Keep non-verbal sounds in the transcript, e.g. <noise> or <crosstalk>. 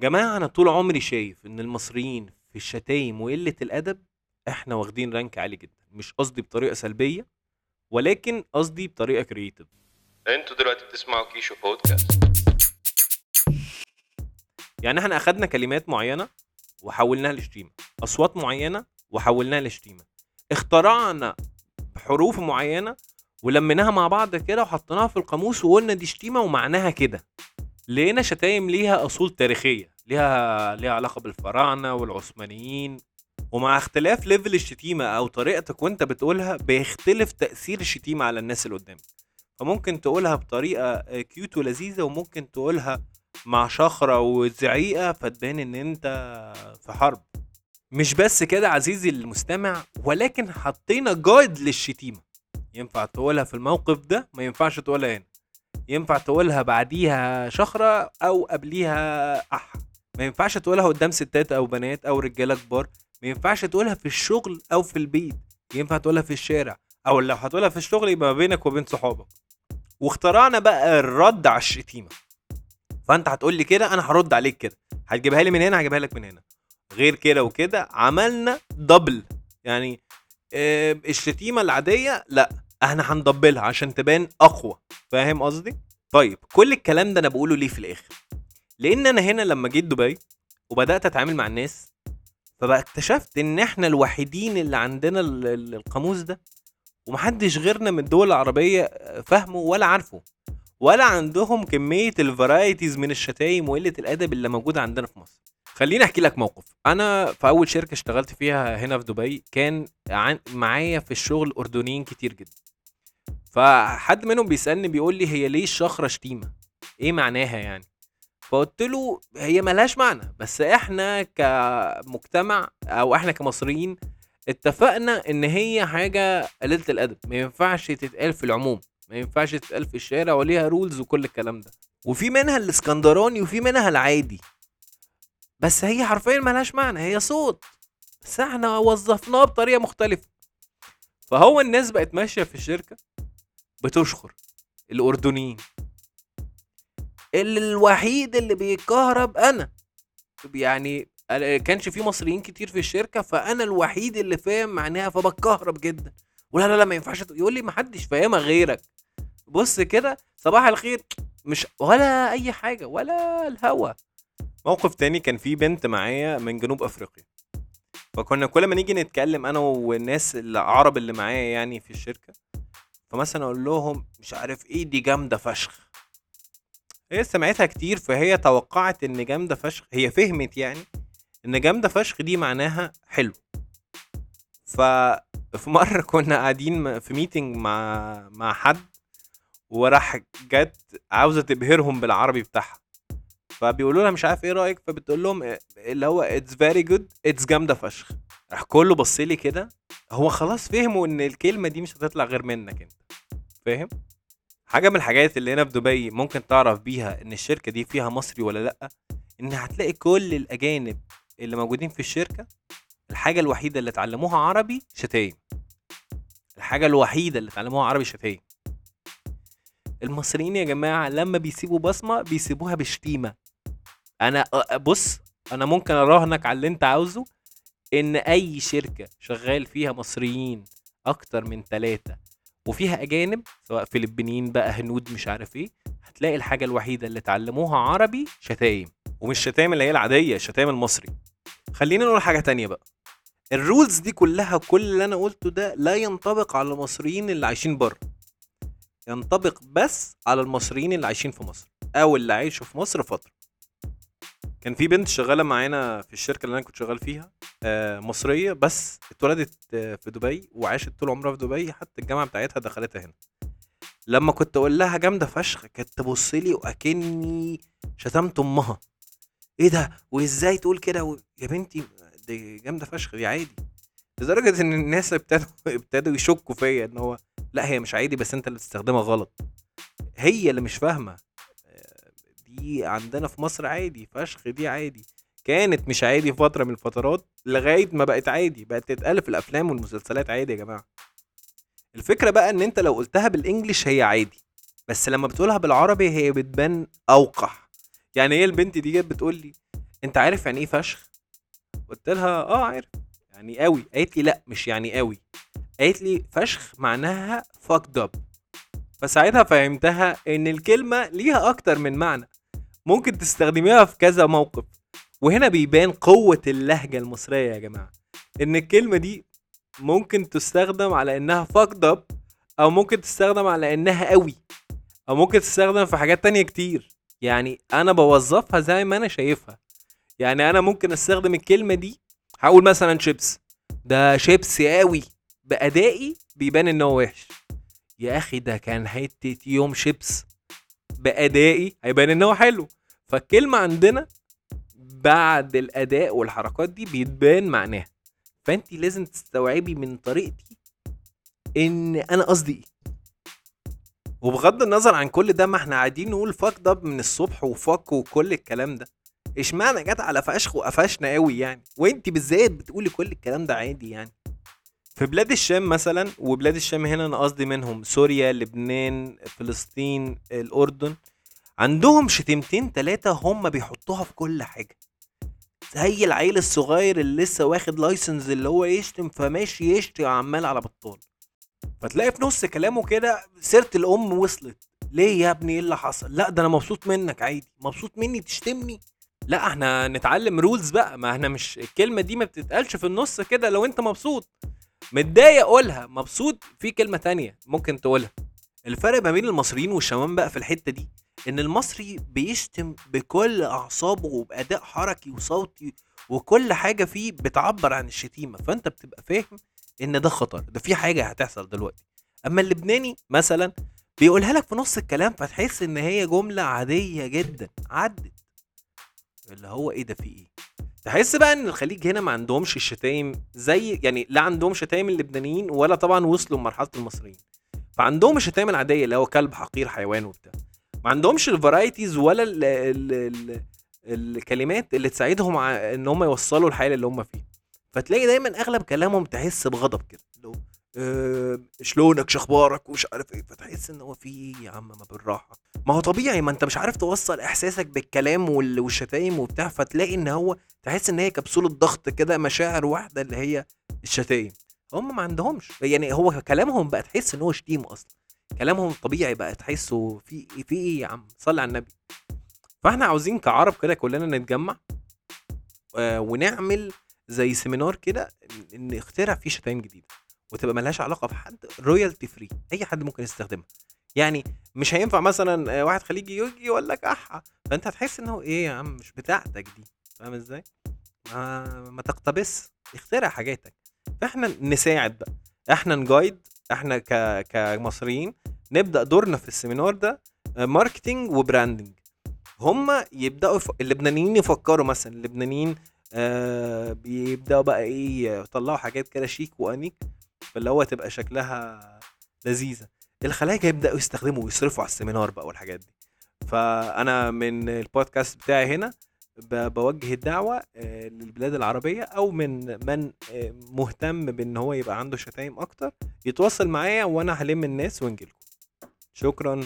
جماعة أنا طول عمري شايف إن المصريين في الشتايم وقلة الأدب إحنا واخدين rank عالي جدا. مش قصدي بطريقة سلبية ولكن قصدي بطريقة creative أنتوا دلوقتي بتسمعوا كيشو بودكاست يعني إحنا أخدنا كلمات معينة وحولناها لشتيمة. أصوات معينة وحولناها لشتيمة. اخترعنا حروف معينة ولميناها مع بعض كده وحطيناها في القاموس وقلنا دي شتيمة ومعناها كده. لقينا شتايم ليها أصول تاريخية؟ ليها ليها علاقة بالفراعنة والعثمانيين. ومع اختلاف level الشتيمة أو طريقتك وأنت بتقولها بيختلف تأثير الشتيمة على الناس اللي قدامك. فممكن تقولها بطريقة cute ولذيذة وممكن تقولها مع شخرة وزعيقة فتبان إن أنت في حرب. مش بس كده عزيزي المستمع ولكن حطينا guide للشتيمة. ينفع تقولها في الموقف ده؟ ما ينفعش تقولها هنا. ينفع تقولها بعديها شخرة أو قبليها أح ما ينفعش تقولها قدام ستات أو بنات أو رجالة كبار. ما ينفعش تقولها في الشغل أو في البيت. ينفع تقولها في الشارع. أو لو هتقولها في الشغل يبقى ما بينك وبين صحابك. واخترعنا بقى الرد على الشتيمة. فأنت هتقول لي كده أنا هرد عليك كده. هتجيبها لي من هنا هجيبها لك من هنا. غير كده وكده عملنا دبل يعني آه، الشتيمة العادية لا. إحنا هندبلها عشان تبان اقوى فاهم قصدي؟ طيب كل الكلام ده أنا بقوله ليه في الآخر؟ لأن أنا هنا لما جيت دبي وبدأت اتعامل مع الناس فبقى اكتشفت ان إحنا الوحيدين اللي عندنا القاموس ده ومحدش غيرنا من الدول العربية فاهمه ولا عارفه ولا عندهم كمية ال varieties من الشتايم وقلة الأدب اللي موجودة عندنا في مصر. خليني أحكي لك موقف. أنا في أول شركة اشتغلت فيها هنا في دبي كان معايا في الشغل أردنيين كتير جدا. فحد منهم بيسألني بيقول لي هي ليه الشخرة شتيمة؟ إيه معناها يعني؟ فقلت له هي ملهاش معنى بس إحنا كمجتمع أو إحنا كمصريين اتفقنا إن هي حاجة قليلة الأدب ما ينفعش تتقال في العموم ما ينفعش تتقال في الشارع وليها رولز وكل الكلام ده. وفي منها الإسكندراني وفي منها العادي. بس هي حرفيا ملهاش معنى هي صوت. بس إحنا وظفناه بطريقة مختلفة. فهو الناس بقت ماشية في الشركة بتشخر الأردنيين. الوحيد اللي بيكهرب أنا. يعني كانش في مصريين كتير في الشركة فأنا الوحيد اللي فاهم معناها فبتكهرب جدا. ولا لا لا ما ينفعش يقول لي ما حدش فاهمها غيرك. بص كده صباح الخير. مش ولا أي حاجة ولا الهوا. موقف تاني كان في بنت معايا من جنوب أفريقيا. فكنا كل ما نيجي نتكلم أنا والناس العرب اللي معايا يعني في الشركة فمثلا أقول لهم مش عارف إيه دي جامدة فشخ. هي سمعتها كتير فهي توقعت إن جامدة فشخ هي فهمت يعني إن جامدة فشخ دي معناها حلو. ففي مرة <laughs> كنا قاعدين في ميتنج مع مع حد وراح جت عاوزة تبهرهم بالعربي بتاعها. فبيقولوا لها مش عارف إيه رأيك فبتقول لهم اللي هو it's very good it's جامدة فشخ. راح كله بص لي كده هو خلاص فهموا إن الكلمة دي مش هتطلع غير منك أنت. فاهم؟ حاجة من الحاجات اللي هنا في دبي ممكن تعرف بيها إن الشركة دي فيها مصري ولا لأ إن هتلاقي كل الأجانب اللي موجودين في الشركة الحاجة الوحيدة اللي اتعلموها عربي شتايم. الحاجة الوحيدة اللي اتعلموها عربي شتايم. المصريين يا جماعة لما بيسيبوا بصمة بيسيبوها بشتيمة. أنا بص أنا ممكن أراهنك على اللي أنت عاوزه إن أي شركة شغال فيها مصريين أكتر من ثلاثة وفيها أجانب سواء فلبينيين بقى هنود مش عارف إيه هتلاقي الحاجة الوحيدة اللي اتعلموها عربي شتايم. ومش شتايم اللي هي العادية الشتايم المصري. خلينا نقول حاجة تانية بقى. الرولز دي كلها كل اللي أنا قلته ده لا ينطبق على المصريين اللي عايشين بره. ينطبق بس على المصريين اللي عايشين في مصر أو اللي عايشوا في مصر فترة. كان في بنت شغالة معانا في الشركة اللي أنا كنت شغال فيها آه، مصرية بس اتولدت آه، في دبي وعاشت طول عمرها في دبي حتى الجامعة بتاعتها دخلتها هنا. لما كنت أقول لها جامدة فشخ كانت تبص لي وأكني شتمت أمها. إيه ده؟ وإزاي تقول كده؟ و... يا بنتي دي جامدة فشخ دي عادي. لدرجة إن الناس ابتدوا ابتدوا يشكوا فيا إن هو لأ هي مش عادي بس أنت اللي بتستخدمها غلط. هي اللي مش فاهمة دي عندنا في مصر عادي فشخ دي عادي. كانت مش عادي في فترة من الفترات لغاية ما بقت عادي بقت تتقال في الأفلام والمسلسلات عادي يا جماعة. الفكرة بقى إن أنت لو قلتها بالانجلش هي عادي بس لما بتقولها بالعربي هي بتبان أوقح. يعني هي البنت دي جت بتقول لي أنت عارف يعني إيه فشخ؟ قلت لها آه عارف. يعني قوي. قالت لي لا مش يعني قوي. قالت لي فشخ معناها fucked up. فساعتها فهمتها إن الكلمة ليها أكتر من معنى. ممكن تستخدميها في كذا موقف. وهنا بيبان قوة اللهجة المصرية يا جماعة. إن الكلمة دي ممكن تستخدم على إنها fucked up أو ممكن تستخدم على إنها قوي أو ممكن تستخدم في حاجات تانية كتير. يعني أنا بوظفها زي ما أنا شايفها. يعني أنا ممكن أستخدم الكلمة دي هقول مثلا شيبس ده شيبس قوي. بأدائي بيبان إن هو وحش. يا أخي ده كان حتة يوم شيبس بأدائي هيبان إن هو حلو. فالكلمة عندنا بعد الأداء والحركات دي بيتبان معناها. فانت لازم تستوعبي من طريقتي إن أنا قصدي إيه. وبغض النظر عن كل ده ما إحنا قاعدين نقول فاك ده من الصبح وفاك وكل الكلام ده. إشمعنى جت على فشخ وقفشنا قوي يعني؟ وانت بالذات بتقولي كل الكلام ده عادي يعني. في بلاد الشام مثلا وبلاد الشام هنا أنا قصدي منهم سوريا لبنان فلسطين الأردن عندهم شتيمتين تلاتة هم بيحطوها في كل حاجة. زي العيل الصغير اللي لسه واخد license اللي هو يشتم فماشي يشتم عمال على بطال. فتلاقي في نص كلامه كده سيرة الأم وصلت. ليه يا ابني؟ إيه اللي حصل؟ لا ده أنا مبسوط منك عادي. مبسوط مني تشتمني. لا إحنا نتعلم rules بقى. ما إحنا مش الكلمة دي ما بتتقالش في النص كده لو أنت مبسوط. متضايق قولها مبسوط في كلمة تانية ممكن تقولها. الفرق ما بين المصريين والشوام بقى في الحتة دي إن المصري بيشتم بكل أعصابه وبأداء حركي وصوتي وكل حاجة فيه بتعبر عن الشتيمة. فأنت بتبقى فاهم إن ده خطر ده في حاجة هتحصل دلوقتي. أما اللبناني مثلا بيقولها لك في نص الكلام فتحس إن هي جملة عادية جدا عدت. اللي هو إيه ده في إيه؟ تحس بقى إن الخليج هنا ما عندهمش الشتايم زي يعني لا عندهم شتايم اللبنانيين ولا طبعا وصلوا لمرحلة المصريين. فعندهم الشتايم العادية اللي هو كلب حقير حيوان وبتاع. ما عندهمش ال varieties ولا ال ال ال الكلمات اللي تساعدهم ع- إن هم يوصلوا الحاله اللي هم فيها. فتلاقي دايما أغلب كلامهم تحس بغضب كده هو آه، شلونك شخبارك ومش عارف إيه. فتحس إن هو في إيه يا عم ما بالراحة. ما هو طبيعي ما أنت مش عارف توصل إحساسك بالكلام وال- والشتايم وبتاع. فتلاقي إن هو تحس إن هي كبسولة ضغط كده مشاعر واحدة اللي هي الشتايم. هم ما عندهمش. يعني هو كلامهم بقى تحس إن هو شتيمة أصلا. كلامهم طبيعي بقى تحسه في في إيه يا عم؟ صلي على النبي. فإحنا عاوزين كعرب كده كلنا نتجمع آه، ونعمل زي seminar كده نخترع فيه شتايم جديدة وتبقى ملهاش علاقة بحد royalty free أي حد ممكن يستخدمها. يعني مش هينفع مثلا آه، واحد خليجي يجي يقول لك احا فأنت هتحس إن هو إيه يا عم؟ مش بتاعتك دي. فاهم إزاي؟ ما, ما تقتبس اخترع حاجاتك. فإحنا نساعد بقى. إحنا ن guide إحنا ك كمصريين نبدأ دورنا في ال seminar ده marketing و branding هما يبدأوا. اللبنانيين يفكروا مثلا اللبنانيين آه بيبدأوا بقى إيه يطلعوا حاجات كده شيك وأنيق فاللي هو تبقى شكلها لذيذة الخلايجة يبدأوا يستخدموا ويصرفوا على ال seminar بقى والحاجات دي فأنا من البودكاست بتاعي هنا بوجه الدعوة آه، للبلاد العربية أو من من آه، مهتم بإن هو يبقى عنده شتايم أكتر يتواصل معايا وأنا هلم الناس ونجيلكم شكرا.